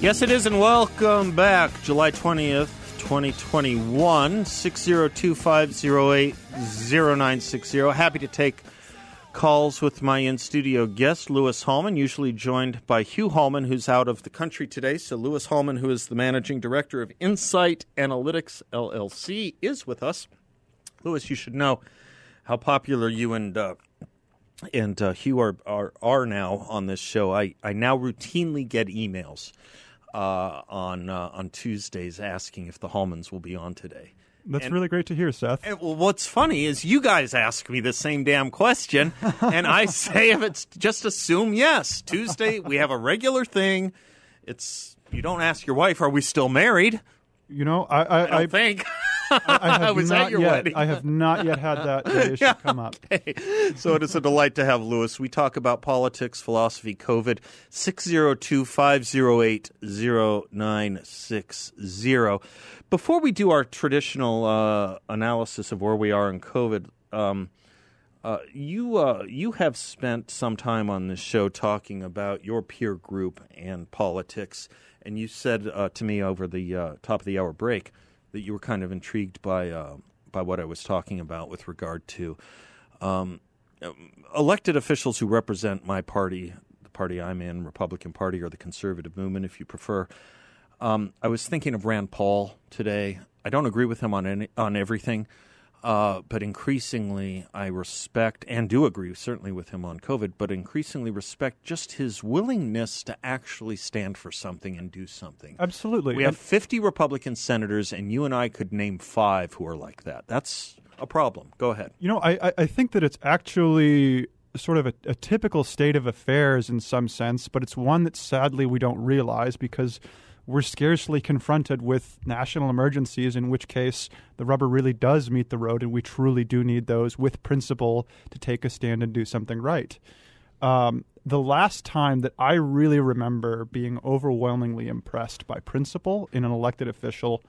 Yes, it is, and welcome back. July 20th, 2021, 602-508-0960. Happy to take calls with my in-studio guest, Louis Hallman, usually joined by Hugh Hallman, who's out of the country today. So Louis Hallman, who is the managing director of Incite Analytics LLC, is with us. Louis, you should know how popular you and uh, and uh, Hugh are, are are now on this show. I, I now routinely get emails uh, on uh, on Tuesdays asking if the Hallmans will be on today. That's And- really great to hear, Seth. And, well, what's funny is you guys ask me the same damn question, and I say if it's just assume yes. Tuesday we have a regular thing. It's you don't ask your wife, are we still married? You know, I I, I don't think. I have was not at your yet. wedding. I have not yet had that issue come up. Hey, so it is a delight to have Louis. We talk about politics, philosophy, COVID. 602 508 0960. Before we do our traditional uh, analysis of where we are in COVID, um, uh, you uh, you have spent some time on this show talking about your peer group and politics, and you said uh, to me over the uh, top of the hour break that you were kind of intrigued by uh, by what I was talking about with regard to um, elected officials who represent my party, the party I'm in, Republican Party, or the conservative movement, if you prefer. Um, I was thinking of Rand Paul today. I don't agree with him on any, on everything, uh, but increasingly I respect and do agree certainly with him on COVID, but increasingly respect just his willingness to actually stand for something and do something. Absolutely. We have 50 Republican senators, and you and I could name five who are like that. That's a problem. Go ahead. You know, I, I- think that it's actually sort of a, a typical state of affairs in some sense, but it's one that sadly we don't realize because we're scarcely confronted with national emergencies, in which case the rubber really does meet the road, and we truly do need those with principle to take a stand and do something right. Um, the last time that I really remember being overwhelmingly impressed by principle in an elected official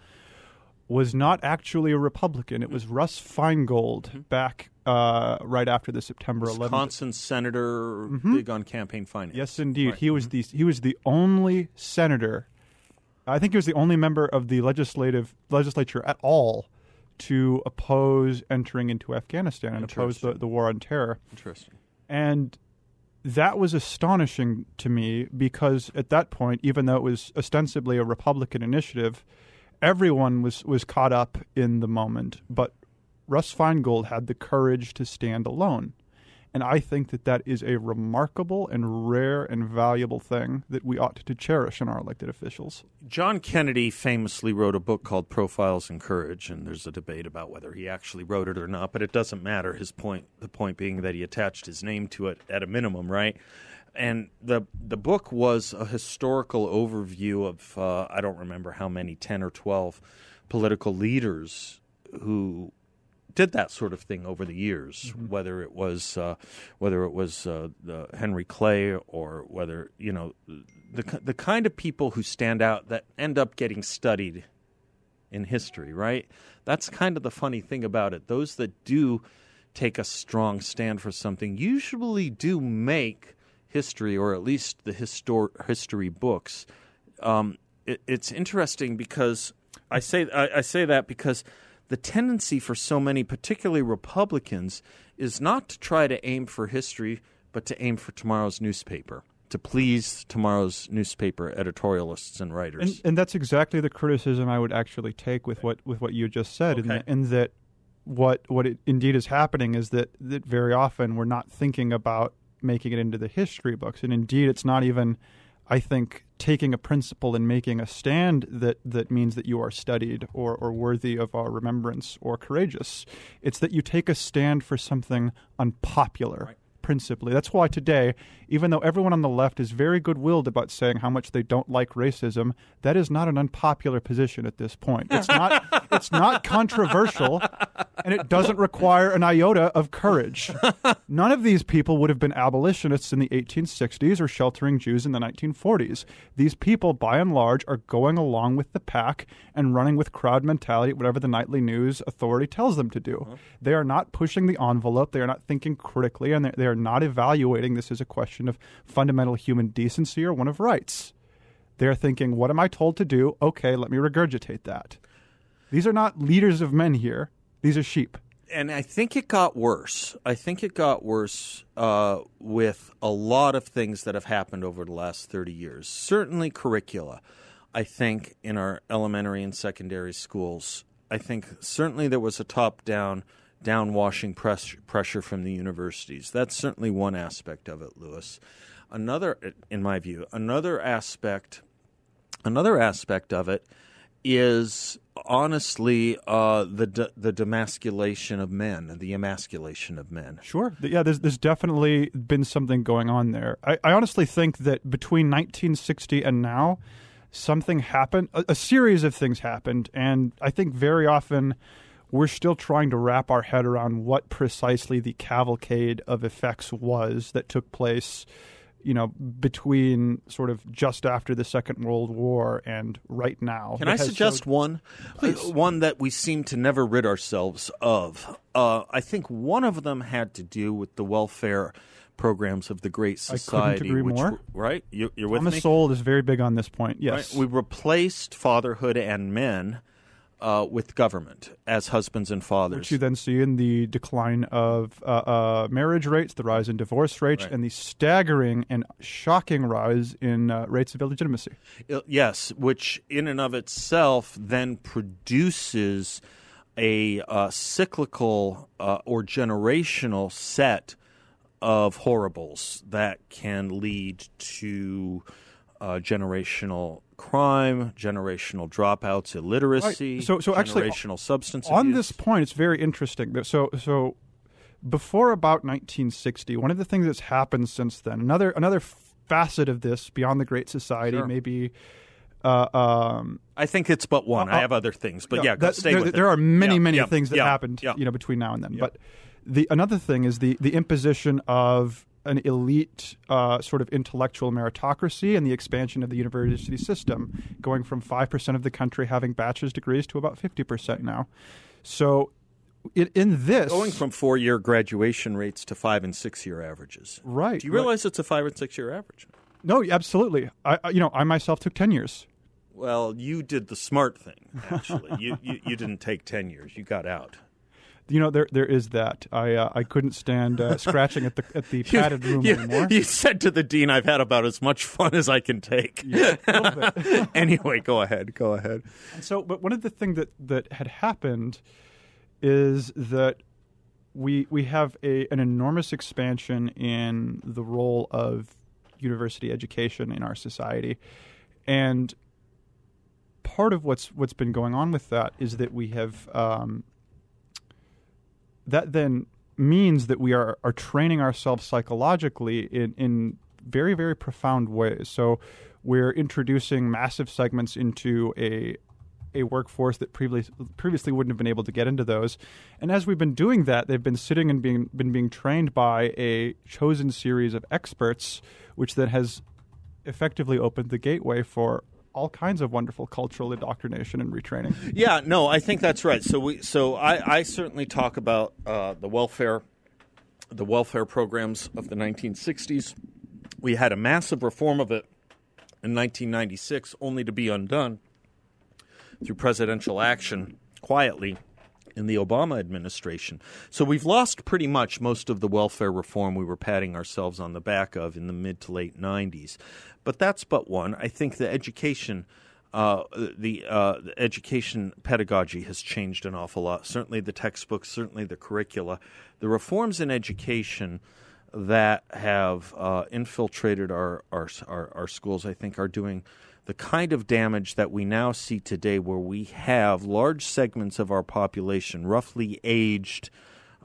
was not actually a Republican. It was Russ Feingold back uh, right after the September 11th. Wisconsin senator, Mhm. big on campaign finance. Yes, indeed. Right. He was the he was the only senator. I think he was the only member of the legislative legislature at all to oppose entering into Afghanistan and oppose the, the war on terror. Interesting. And that was astonishing to me because at that point, even though it was ostensibly a Republican initiative, everyone was, was caught up in the moment. But Russ Feingold had the courage to stand alone. And I think that that is a remarkable and rare and valuable thing that we ought to cherish in our elected officials. John Kennedy famously wrote a book called Profiles in Courage, and there's a debate about whether he actually wrote it or not, but it doesn't matter. His point, the point being that he attached his name to it at a minimum, right? And the the book was a historical overview of uh, I don't remember how many, ten or twelve political leaders who did that sort of thing over the years, whether it was uh, whether it was uh, the Henry Clay or whether you know the the kind of people who stand out that end up getting studied in history, right? That's kind of the funny thing about it. Those that do take a strong stand for something usually do make history, or at least the histor- history books. Um, it, it's interesting because I say I, I say that because the tendency for so many, particularly Republicans, is not to try to aim for history, but to aim for tomorrow's newspaper, to please tomorrow's newspaper editorialists and writers. And, and that's exactly the criticism I would actually take with what with what you just said, in, Okay. that, in that what what it indeed is happening is that that very often we're not thinking about making it into the history books, and indeed it's not even, I think, taking a principle and making a stand that that means that you are studied or or worthy of our remembrance or courageous. It's that you take a stand for something unpopular. Principally. That's why today, even though everyone on the left is very good willed about saying how much they don't like racism, that is not an unpopular position at this point. It's not it's not controversial and it doesn't require an iota of courage. None of these people would have been abolitionists in the 1860s or sheltering Jews in the 1940s. These people, by and large, are going along with the pack and running with crowd mentality, whatever the nightly news authority tells them to do. Uh-huh. They are not pushing the envelope, they are not thinking critically, and they are not evaluating this as a question of fundamental human decency or one of rights. They're thinking, what am I told to do? Okay, let me regurgitate that. These are not leaders of men here. These are sheep. And I think it got worse. I think it got worse uh, with a lot of things that have happened over the last 30 years. Certainly, curricula. I think in our elementary and secondary schools, I think certainly there was a top down, downwashing press, pressure from the universities. That's certainly one aspect of it, Louis. Another, in my view, another aspect, another aspect of it is honestly uh, the de- the demasculation of men, the emasculation of men. Sure, yeah. There's there's definitely been something going on there. I, I honestly think that between 1960 and now, something happened. A, a series of things happened, and I think very often we're still trying to wrap our head around what precisely the cavalcade of effects was that took place you know, between sort of just after the Second World War and right now. Can I suggest showed... one? Uh, one that we seem to never rid ourselves of. Uh, I think one of them had to do with the welfare programs of the Great Society. I couldn't agree more. Right? You, are with Thomas me? Sowell is very big on this point. Yes. Right? We replaced fatherhood and men uh, with government as husbands and fathers. Which you then see in the decline of uh, uh, marriage rates, the rise in divorce rates, right. and the staggering and shocking rise in uh, rates of illegitimacy. Yes, which in and of itself then produces a uh, cyclical uh, or generational set of horribles that can lead to generational crime, generational dropouts, illiteracy, right. so, so actually, generational substance on abuse. this point, it's very interesting. So, so before about 1960, one of the things that's happened since then, another another facet of this beyond the Great Society, sure. maybe. Uh, um, I think it's but one. Uh, I have other things, but yeah, yeah that, stay there, with there are many, yeah, many yeah, things that happened, you know, between now and then. But the another thing is the the imposition of an elite uh, sort of intellectual meritocracy and the expansion of the university system, going from 5% of the country having bachelor's degrees to about 50% now. So, it, in this. Going from four year graduation rates to five and six year averages. Right. Do you realize right. it's a five and six year average? No, absolutely. I, you know, I myself took 10 years. Well, you did the smart thing, actually. you, you, you didn't take 10 years, you got out you know there there is that. I uh, I couldn't stand uh, scratching at the at the padded room you, anymore. You said to the dean, "I've had about as much fun as I can take." Yeah, anyway, go ahead. Go ahead. And so, but one of the things that that had happened is that we we have a an enormous expansion in the role of university education in our society, and part of what's what's been going on with that is that we have um, that then means that we are, are training ourselves psychologically in, in very, very profound ways. So we're introducing massive segments into a a workforce that previously previously wouldn't have been able to get into those. And as we've been doing that, they've been sitting and being been being trained by a chosen series of experts, which then has effectively opened the gateway for all kinds of wonderful cultural indoctrination and retraining. Yeah, no, I think that's right. So we, so I, I certainly talk about uh, the welfare, the welfare programs of the 1960s. We had a massive reform of it in 1996, only to be undone through presidential action quietly in the Obama administration. So we've lost pretty much most of the welfare reform we were patting ourselves on the back of in the mid to late 90s. But that's but one. I think the education. Uh, the, uh, the education pedagogy has changed an awful lot. Certainly, the textbooks, certainly the curricula, the reforms in education that have uh, infiltrated our, our, our our schools, I think, are doing the kind of damage that we now see today, where we have large segments of our population roughly aged,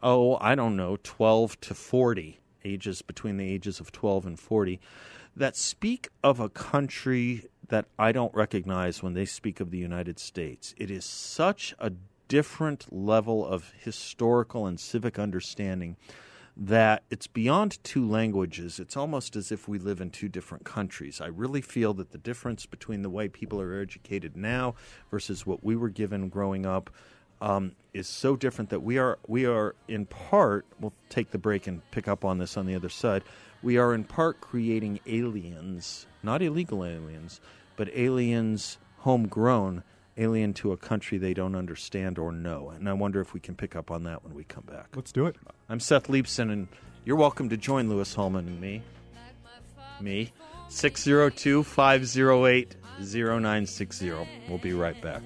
oh, I don't know, 12 to 40, ages between the ages of 12 and 40 that speak of a country that I don't recognize when they speak of the United States. It is such a different level of historical and civic understanding that it's beyond two languages. It's almost as if we live in two different countries. I really feel that the difference between the way people are educated now versus what we were given growing up um, is so different that we are we are in part. We'll take the break and pick up on this on the other side. We are in part creating aliens, not illegal aliens, but aliens homegrown alien to a country they don't understand or know. And I wonder if we can pick up on that when we come back. Let's do it. I'm Seth Leibsohn, and you're welcome to join Louis Hallman and me. Me. 602 508 0960. We'll be right back.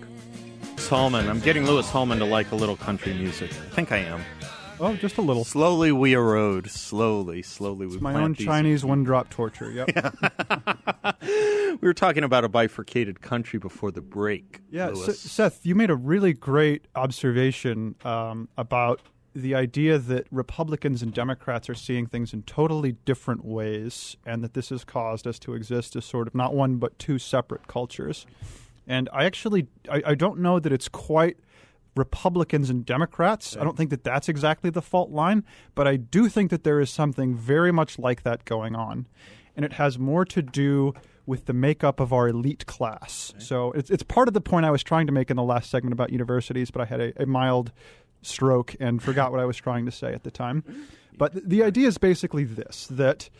Hallman. I'm getting Louis Hallman to like a little country music. I think I am. Oh, just a little. Slowly we erode. Slowly, slowly we It's my own Chinese one drop torture. Yep. We were talking about a bifurcated country before the break. Yeah, S- Seth, you made a really great observation um, about the idea that Republicans and Democrats are seeing things in totally different ways, and that this has caused us to exist as sort of not one but two separate cultures. And I actually I, I don't know that it's quite Republicans and Democrats. I don't think that that's exactly the fault line, but I do think that there is something very much like that going on, and it has more to do with the makeup of our elite class. So it's it's part of the point I was trying to make in the last segment about universities, but I had a, a mild stroke and forgot what I was trying to say at the time. But th- the idea is basically this: that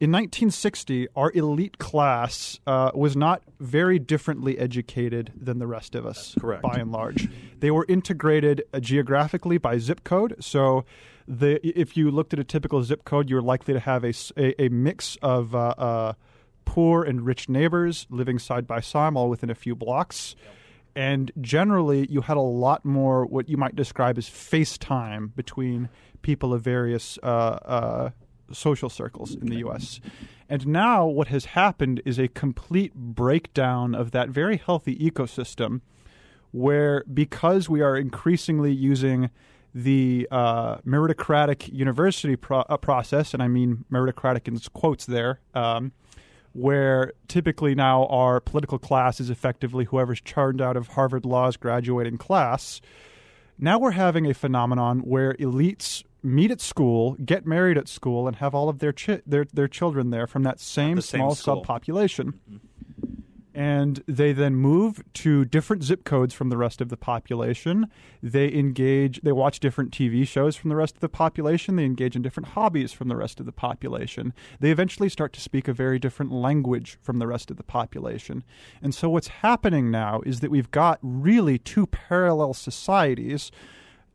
in 1960, our elite class uh, was not very differently educated than the rest of us, correct. by and large. They were integrated uh, geographically by zip code. So, the if you looked at a typical zip code, you're likely to have a a mix of uh, uh, poor and rich neighbors living side by side, all within a few blocks. And generally, you had a lot more what you might describe as face time between people of various uh, uh, social circles in the U.S. And now, what has happened is a complete breakdown of that very healthy ecosystem, where because we are increasingly using the uh, meritocratic university pro- uh, process, and I mean meritocratic in quotes there, um, where typically now our political class is effectively whoever's churned out of Harvard Law's graduating class. Now we're having a phenomenon where elites meet at school, get married at school, and have all of their chi- their their children there from that same the small subpopulation. And they then move to different zip codes from the rest of the population. They engage, they watch different TV shows from the rest of the population. They engage in different hobbies from the rest of the population. They eventually start to speak a very different language from the rest of the population. And so, what's happening now is that we've got really two parallel societies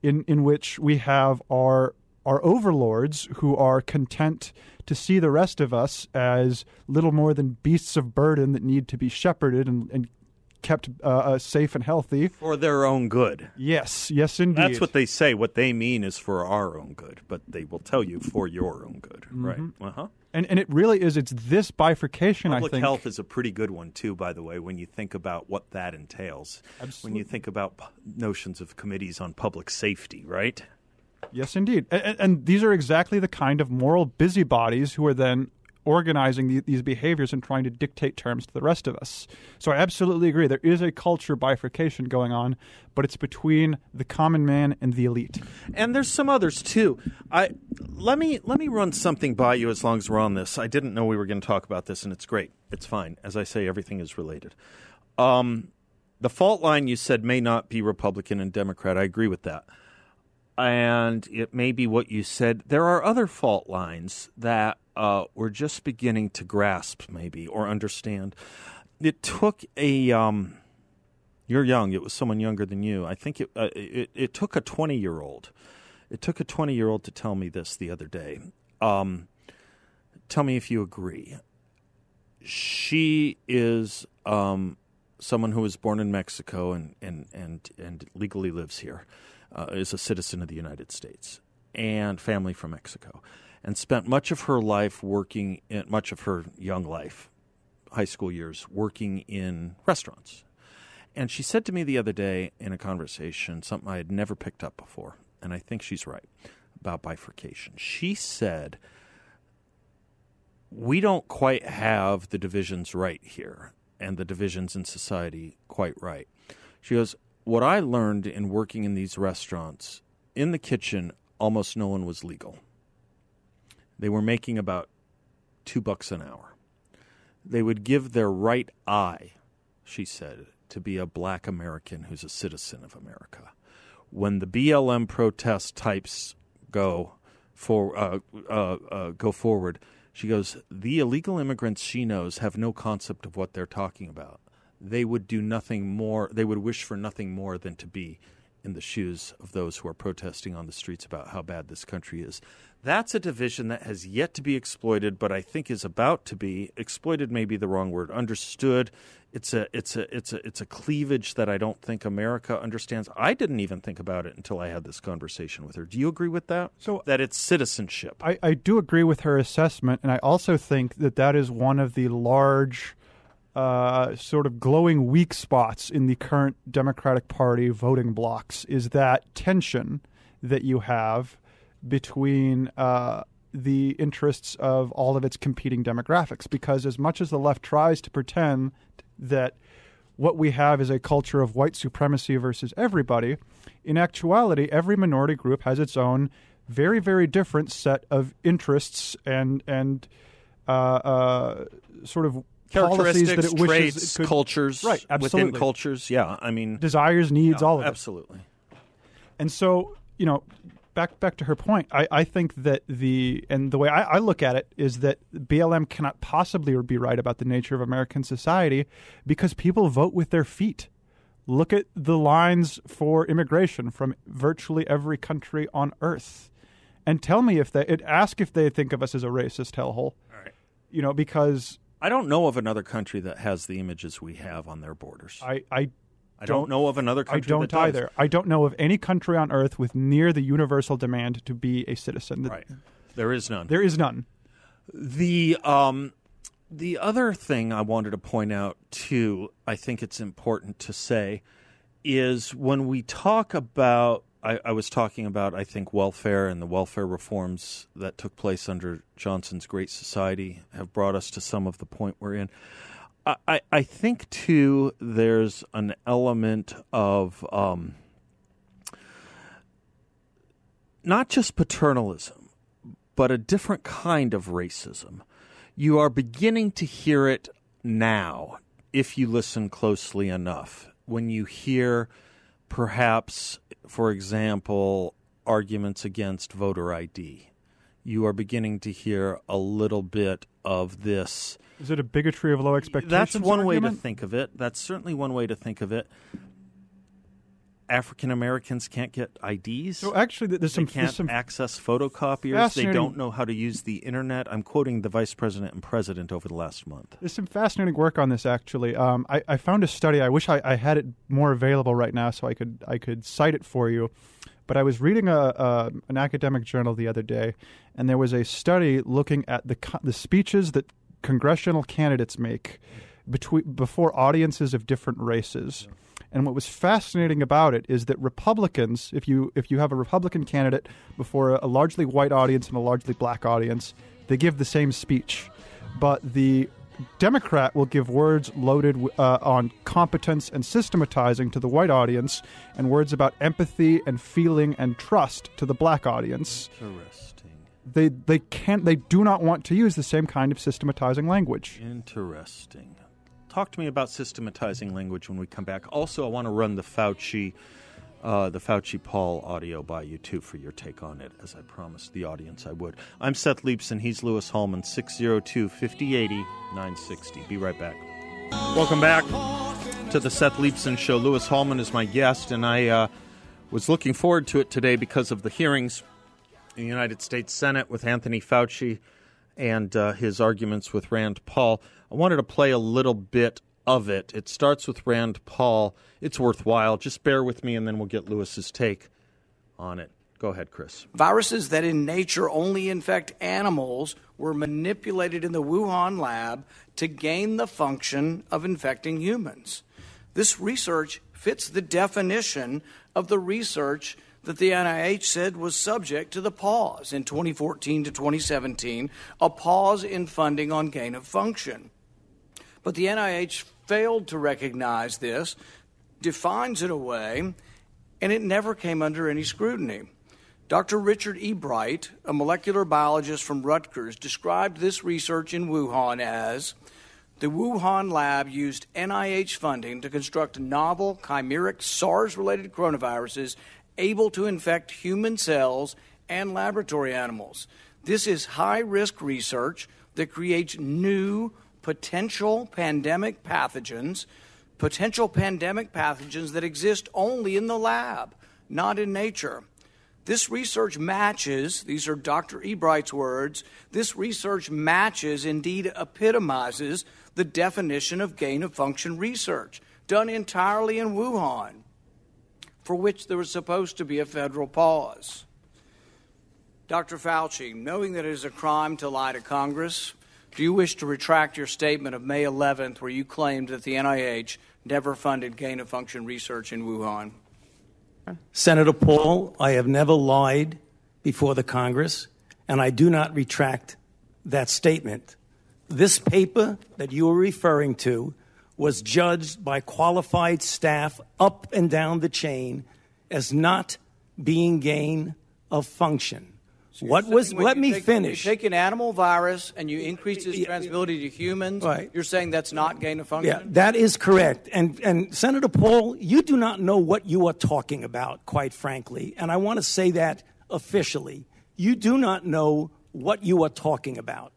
in in which we have our our overlords who are content to see the rest of us as little more than beasts of burden that need to be shepherded and, and kept uh, uh, safe and healthy. for their own good. Yes, yes, indeed. That's what they say. What they mean is for our own good, but they will tell you for your own good. Right. Uh huh. And and it really is. It's this bifurcation. Public I think. health is a pretty good one too, by the way. When you think about what that entails, when you think about notions of committees on public safety, right? Yes, indeed. And, and these are exactly the kind of moral busybodies who are then organizing the, these behaviors and trying to dictate terms to the rest of us. So I absolutely agree. There is a culture bifurcation going on, but it's between the common man and the elite. And there's some others too. I let me let me run something by you as long as we're on this. I didn't know we were going to talk about this, and it's great. It's fine. As I say, everything is related. Um, the fault line you said may not be Republican and Democrat. I agree with that. And it may be what you said. There are other fault lines that uh, we're just beginning to grasp, maybe, or understand. It took a. Um, you're young. It was someone younger than you. I think it. Uh, it, it took a 20 year old. It took a 20 year old to tell me this the other day. Um, tell me if you agree. She is um, someone who was born in Mexico and and and and legally lives here. Uh, is a citizen of the United States and family from Mexico, and spent much of her life working in much of her young life, high school years, working in restaurants. And she said to me the other day in a conversation something I had never picked up before, and I think she's right about bifurcation. She said we don't quite have the divisions right here and the divisions in society quite right. She goes, What I learned in working in these restaurants, in the kitchen, almost no one was legal. They were making about two bucks an hour. They would give their right eye, she said, to be a black American who's a citizen of America. When the BLM protest types go for uh, uh, uh, go forward, she goes, the illegal immigrants she knows have no concept of what they're talking about. They would do nothing more, they would wish for nothing more than to be in the shoes of those who are protesting on the streets about how bad this country is. That's a division that has yet to be exploited, but I think is about to be exploited. May be the wrong word. Understood it's a it's a it's a it's a cleavage that I don't think America understands. I didn't even think about it until I had this conversation with her. Do you agree with that? So that it's citizenship. I, I do agree with her assessment, and I also think that that is one of the large. Uh, sort of glowing weak spots in the current Democratic Party voting blocks is that tension that you have between uh, the interests of all of its competing demographics. Because as much as the left tries to pretend that what we have is a culture of white supremacy versus everybody. In actuality, every minority group has its own very, very different set of interests and and uh, uh, sort of policies that it wishes traits, it could, cultures, right? Absolutely. Within cultures, yeah. I mean, desires, needs, yeah, all of absolutely. it. Absolutely. And so, you know, back back to her point, I, I think that the and the way I, I, look at it is that BLM cannot possibly be right about the nature of American society because people vote with their feet. Look at the lines for immigration from virtually every country on earth, and tell me if they it, ask if they think of us as a racist hellhole. All right. You know, because I don't know of another country that has the images we have on their borders. I, I I don't, don't, know of another country. I don't either. I don't know of any country on earth with near the universal demand to be a citizen. Right. There is none. There is none. The um, the other thing I wanted to point out too, I think it's important to say, is when we talk about. I, I was talking about, I think, welfare and the welfare reforms that took place under Johnson's Great Society have brought us to some of the point we're in. I, I think too there's an element of um, not just paternalism, but a different kind of racism. You are beginning to hear it now if you listen closely enough. When you hear, perhaps, for example, arguments against voter ID, you are beginning to hear a little bit of this is it a bigotry of low expectations? That's one argument? way to think of it. That's certainly one way to think of it. African Americans can't get IDs. So actually, there's they some can't there's some access photocopiers. They don't know how to use the internet. I'm quoting the vice president and president over the last month. There's some fascinating work on this. Actually, um, I, I, found a study. I wish I, I, had it more available right now so I could I could cite it for you. But I was reading a, a an academic journal the other day, and there was a study looking at the the speeches that congressional candidates make between before audiences of different races. And what was fascinating about it is that Republicans, if you if you have a Republican candidate before a, a largely white audience and a largely black audience, they give the same speech, but the Democrat will give words loaded uh, on competence and systematizing to the white audience, and words about empathy and feeling and trust to the black audience. Interesting they they can't they do not want to use the same kind of systematizing language. Interesting. Talk to me about systematizing language when we come back. Also, I want to run the Fauci uh, the Fauci Paul audio by you too for your take on it, as I promised the audience I would. I'm Seth Leibsohn. He's Louis Hallman. 602 5080 960. Be right back. Welcome back to the Seth Leibsohn Show. Louis Hallman is my guest, and I uh, was looking forward to it today because of the hearings in the United States Senate with Anthony Fauci and uh, his arguments with Rand Paul. I wanted to play a little bit of it. It starts with Rand Paul. It's worthwhile. Just bear with me, and then we'll get Louis's take on it. Go ahead, Chris. Viruses that in nature only infect animals were manipulated in the Wuhan lab to gain the function of infecting humans. This research fits the definition of the research that the NIH said was subject to the pause in 2014 to 2017, a pause in funding on gain of function. But the NIH failed to recognize this, defines it away, and it never came under any scrutiny. Dr. Richard E. Bright, a molecular biologist from Rutgers, described this research in Wuhan as the Wuhan lab used NIH funding to construct novel chimeric SARS related coronaviruses able to infect human cells and laboratory animals. This is high risk research that creates new potential pandemic pathogens, potential pandemic pathogens that exist only in the lab, not in nature. This research matches, these are Dr. Ebright's words, this research matches, indeed epitomizes, the definition of gain of function research, done entirely in Wuhan, for which there was supposed to be a federal pause. Dr. Fauci, knowing that it is a crime to lie to Congress, do you wish to retract your statement of May 11th where you claimed that the NIH never funded gain of function research in Wuhan? Senator Paul, I have never lied before the Congress, and I do not retract that statement. This paper that you are referring to was judged by qualified staff up and down the chain as not being gain of function. So what was? Let me take, finish. you take an animal virus and you increase its transmissibility to humans. Right. You're saying that's not gain of function. Yeah, that is correct. And and Senator Paul, you do not know what you are talking about, quite frankly. And I want to say that officially. You do not know what you are talking about.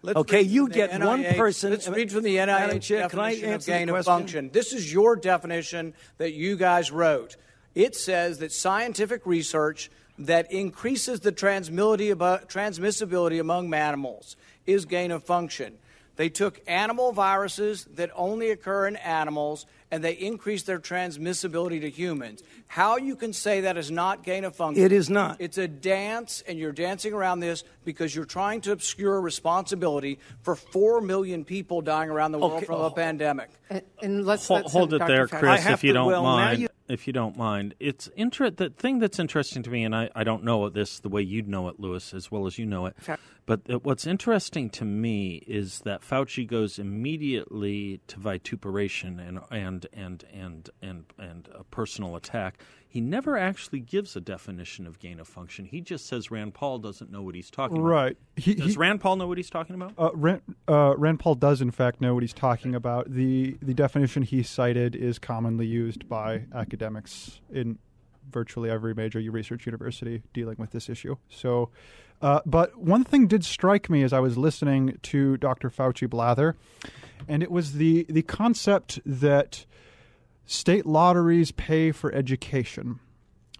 Let's okay, you get one person. Let's read from the NIH Chair, can I definition of gain of function. This is your definition that you guys wrote. It says that scientific research that increases the transmissibility among mammals is gain of function. They took animal viruses that only occur in animals and they increased their transmissibility to humans. How you can say that is not gain of function? It is not. It's a dance, and you're dancing around this because you're trying to obscure responsibility for four million people dying around the world Okay. from a oh. pandemic. And, and let's Hold, let hold it Dr. there, Fauci- I Chris, if you don't well, now mind. If you don't mind, it's inter- the thing that's interesting to me, and I, I don't know this the way you'd know it, Louis, as well as you know it. But uh, what's interesting to me is that Fauci goes immediately to vituperation and and and and and and a personal attack. He never actually gives a definition of gain of function. He just says Rand Paul doesn't know what he's talking about. Right. Does he- Rand Paul know what he's talking about? Uh, Rand, uh, Rand Paul does, in fact, know what he's talking about. the The definition he cited is commonly used by academics in virtually every major research university dealing with this issue. So, uh, but one thing did strike me as I was listening to Dr. Fauci blather, and it was the the concept that state lotteries pay for education.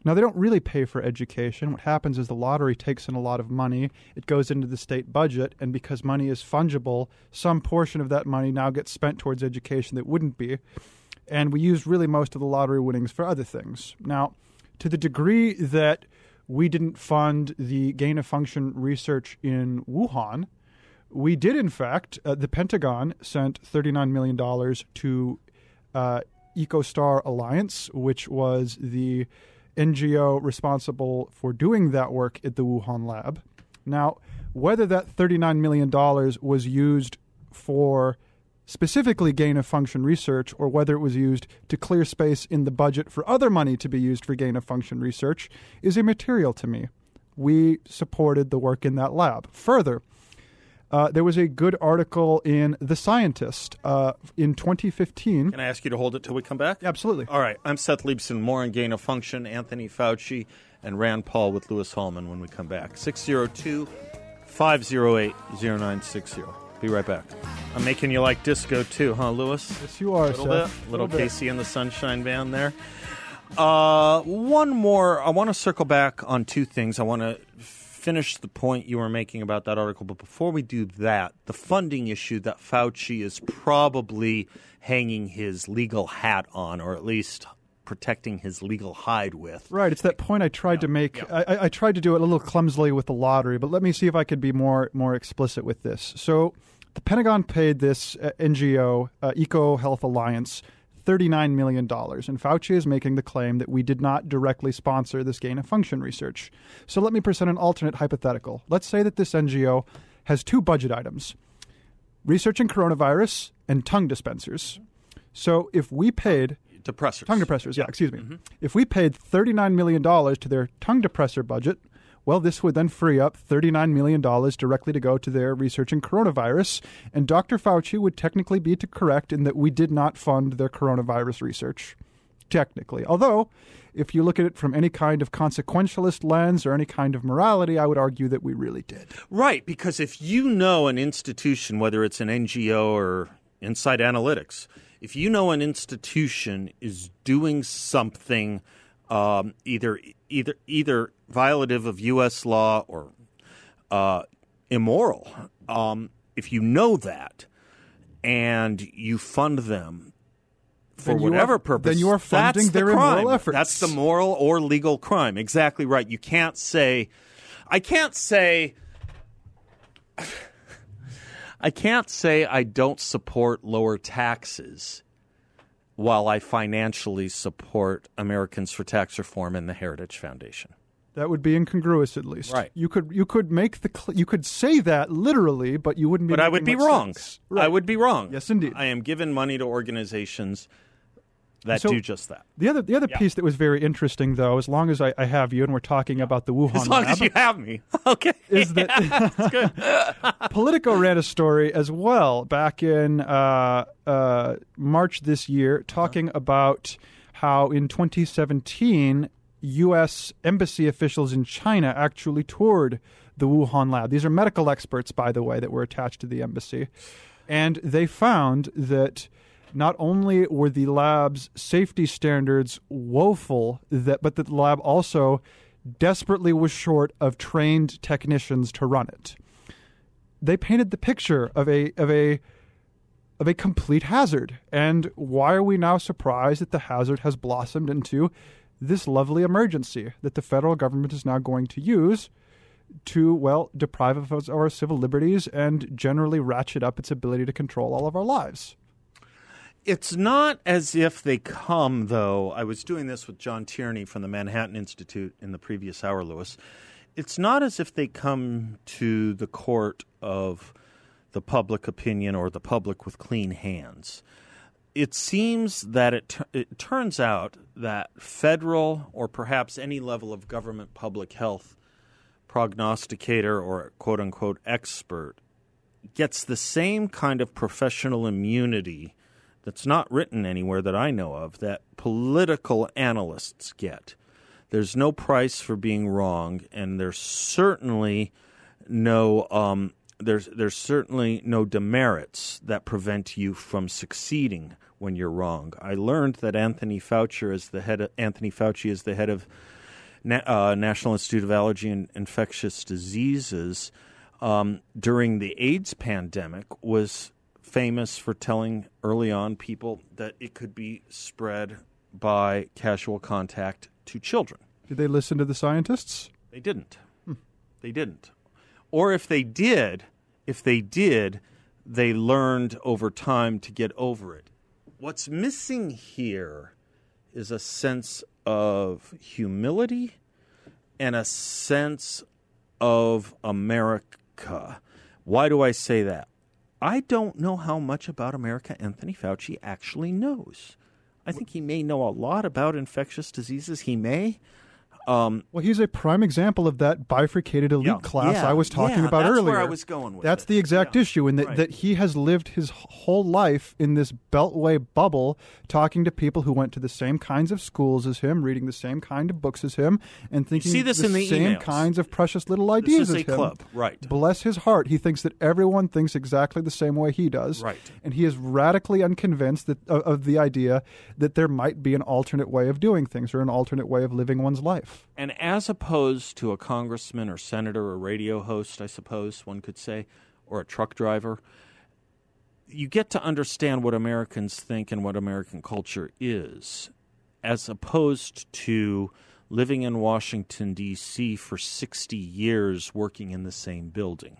Now, they don't really pay for education. What happens is the lottery takes in a lot of money, it goes into the state budget, and because money is fungible, some portion of that money now gets spent towards education that wouldn't be. And we use really most of the lottery winnings for other things. Now, to the degree that we didn't fund the gain of function research in Wuhan, we did, in fact, uh, the Pentagon sent $39 million to uh, EcoHealth Alliance, which was the NGO responsible for doing that work at the Wuhan lab. Now, whether that $39 million was used for specifically gain of function research or whether it was used to clear space in the budget for other money to be used for gain of function research is immaterial to me. We supported the work in that lab. Further, uh, there was a good article in The Scientist uh, in 2015. Can I ask you to hold it till we come back? Absolutely. All right. I'm Seth Leibsohn. More on gain of function, Anthony Fauci, and Rand Paul with Louis Hallman when we come back. 602 508 0960. Be right back. I'm making you like disco too, huh, Louis? Yes, you are, A little Seth. bit. Little Little bit. KC and the Sunshine Band there. Uh, one more. I want to circle back on two things. I want to finish the point you were making about that article, but before we do that, the funding issue that Fauci is probably hanging his legal hat on, or at least protecting his legal hide with. Right, it's that point I tried to make. I, I- I tried to do it a little clumsily with the lottery, but let me see if I could be more more explicit with this. So, the Pentagon paid this uh, NGO, uh, Eco Health Alliance, $39 million. And Fauci is making the claim that we did not directly sponsor this gain of function research. So let me present an alternate hypothetical. Let's say that this NGO has two budget items research researching coronavirus and tongue dispensers. So if we paid Depressors. tongue depressors, yeah, excuse me. If we paid $39 million to their tongue depressor budget, well, this would then free up $39 million directly to go to their research in coronavirus. And Dr. Fauci would technically be to correct in that we did not fund their coronavirus research. Technically. Although, if you look at it from any kind of consequentialist lens or any kind of morality, I would argue that we really did. Right, because if you know an institution, whether it's an NGO or Incite Analytics, if you know an institution is doing something um, either either either violative of U.S. law or uh, immoral, um, if you know that and you fund them for you are- whatever purpose, then you are funding that's the their immoral crime. efforts. That's the moral or legal crime. Exactly right. You can't say, I can't say. I can't say I don't support lower taxes while I financially support Americans for Tax Reform and the Heritage Foundation. That would be incongruous, at least. Right. You could you could make the cl- you could say that literally, but you wouldn't be. But I would be wrong. sense. I would be wrong. Yes, indeed. I am giving money to organizations that So- do just that. The other the other piece that was very interesting, though, as long as I, I have you and we're talking about the Wuhan As long lab, as you have me. Okay. is that good? Politico ran a story as well back in uh, uh, March this year, talking about how in 2017 U.S. embassy officials in China actually toured the Wuhan lab. These are medical experts, by the way, that were attached to the embassy, and they found that. Not only were the lab's safety standards woeful, that but that the lab also desperately was short of trained technicians to run it. They painted the picture of a of a of a complete hazard. And why are we now surprised that the hazard has blossomed into this lovely emergency that the federal government is now going to use to, well, deprive us of our civil liberties and generally ratchet up its ability to control all of our lives? It's not as if they come, though. I was doing this with John Tierney from the Manhattan Institute in the previous hour, Louis. It's not as if they come to the court of the public opinion or the public with clean hands. It seems that it, it turns out that federal or perhaps any level of government public health prognosticator or quote unquote expert gets the same kind of professional immunity that's not written anywhere that I know of that political analysts get. There's no price for being wrong, and there's certainly no um, there's there's certainly no demerits that prevent you from succeeding when you're wrong. I learned that Anthony Fauci is the head of, Anthony Fauci is the head of Na- uh, National Institute of Allergy and Infectious Diseases um, during the AIDS pandemic was famous for telling early on people that it could be spread by casual contact to children. Did they listen to the scientists? They didn't. They didn't. Or if they did, if they did, they learned over time to get over it. What's missing here is a sense of humility and a sense of America. Why do I say that? I don't know how much about America Anthony Fauci actually knows. I think he may know a lot about infectious diseases. He may. Um, Well, he's a prime example of that bifurcated elite Yeah. class Yeah. I was talking Yeah, about that's earlier. where I was going with That's it. the exact issue, in that, Right. that he has lived his whole life in this beltway bubble, talking to people who went to the same kinds of schools as him, reading the same kind of books as him, and thinking see this the in the same emails. kinds of precious little ideas as a him. club, right. Bless his heart, he thinks that everyone thinks exactly the same way he does, Right. And he is radically unconvinced that of, of the idea that there might be an alternate way of doing things or an alternate way of living one's life. And as opposed to a congressman or senator or radio host, I suppose one could say, or a truck driver, you get to understand what Americans think and what American culture is, as opposed to living in Washington, D.C. for 60 years working in the same building.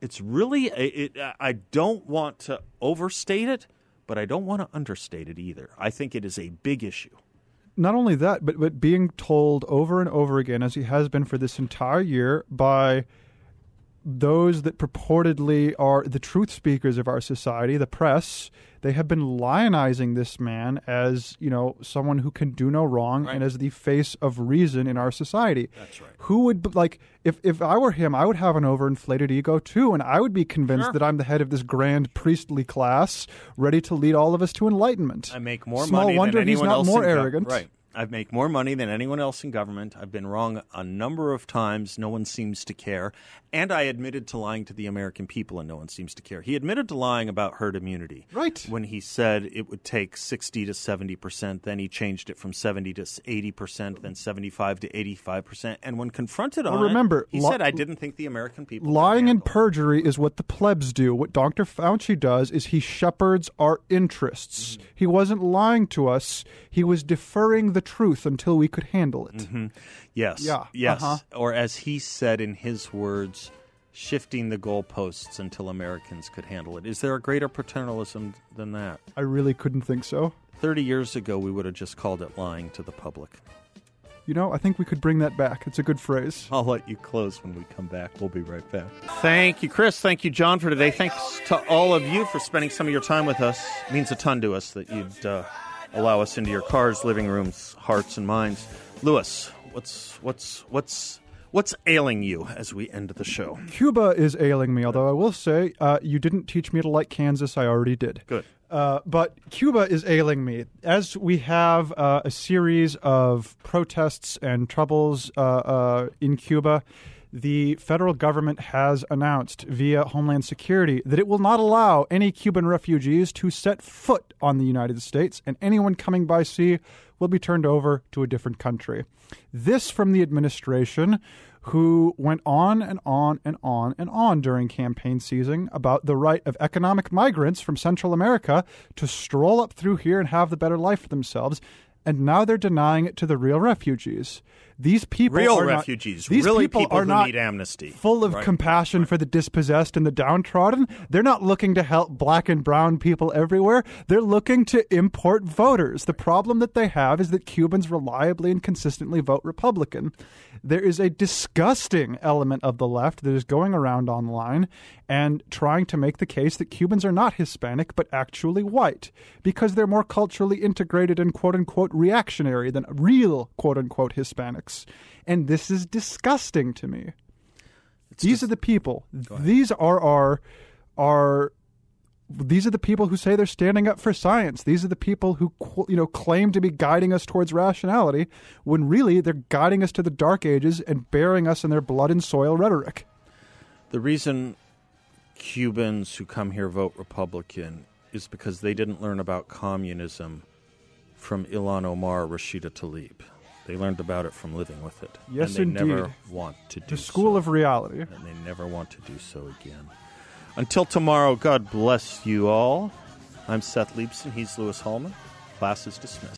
It's really, it, I don't want to overstate it, but I don't want to understate it either. I think it is a big issue. Not only that, but but being told over and over again, as he has been for this entire year, by those that purportedly are the truth speakers of our society, the press, they have been lionizing this man as, you know, someone who can do no wrong Right. and as the face of reason in our society. That's right. Who would like if if I were him, I would have an overinflated ego too, and I would be convinced Sure. that I'm the head of this grand priestly class, ready to lead all of us to enlightenment. I make more Small money wonder than he's anyone not else more arrogant. right. I make more money than anyone else in government. I've been wrong a number of times. No one seems to care. And I admitted to lying to the American people, and no one seems to care. He admitted to lying about herd immunity. Right. When he said it would take 60 to 70%, then he changed it from 70 to 80%, then 75 to 85%. And when confronted on Well, remember, it, he li- said, I didn't think the American people. Lying and perjury is what the plebs do. What Dr. Fauci does is he shepherds our interests. Mm. He wasn't lying to us, he was deferring the truth until we could handle it. Mm-hmm. Yes. Yeah, Yes. uh-huh. Or as he said in his words, shifting the goalposts until Americans could handle it. Is there a greater paternalism than that? I really couldn't think so. 30 years ago, we would have just called it lying to the public. You know, I think we could bring that back. It's a good phrase. I'll let you close when we come back. We'll be right back. Thank you, Chris. Thank you, John, for today. Thanks to all of you for spending some of your time with us. It means a ton to us that you'd uh, allow us into your cars, living rooms, hearts, and minds. Louis, what's what's what's what's ailing you as we end the show? Cuba is ailing me, although I will say uh, you didn't teach me to like Kansas. I already did. Good. Uh, but Cuba is ailing me. As we have uh, a series of protests and troubles uh, uh, in Cuba, the federal government has announced via Homeland Security that it will not allow any Cuban refugees to set foot on the United States, and anyone coming by sea will be turned over to a different country. This from the administration who went on and on and on and on during campaign season about the right of economic migrants from Central America to stroll up through here and have the better life for themselves. And now they're denying it to the real refugees. These people Real are not- refugees, these really people, people are who not need amnesty. full of Right. compassion for the dispossessed and the downtrodden. They're not looking to help black and brown people everywhere. They're looking to import voters. The problem that they have is that Cubans reliably and consistently vote Republican. There is a disgusting element of the left that is going around online and trying to make the case that Cubans are not Hispanic but actually white because they're more culturally integrated and quote unquote reactionary than real quote unquote Hispanics. And this is disgusting to me. These are the people. These are our our these are the people who say they're standing up for science. These are the people who you know claim to be guiding us towards rationality when really they're guiding us to the dark ages and burying us in their blood and soil rhetoric. The reason Cubans who come here vote Republican is because they didn't learn about communism from Ilhan Omar Rashida Tlaib. They learned about it from living with it. Yes, and they never want to do The school so. of reality. and they never want to do so again. Until tomorrow, God bless you all. I'm Seth Leibsohn. He's Louis Hallman. Class is dismissed.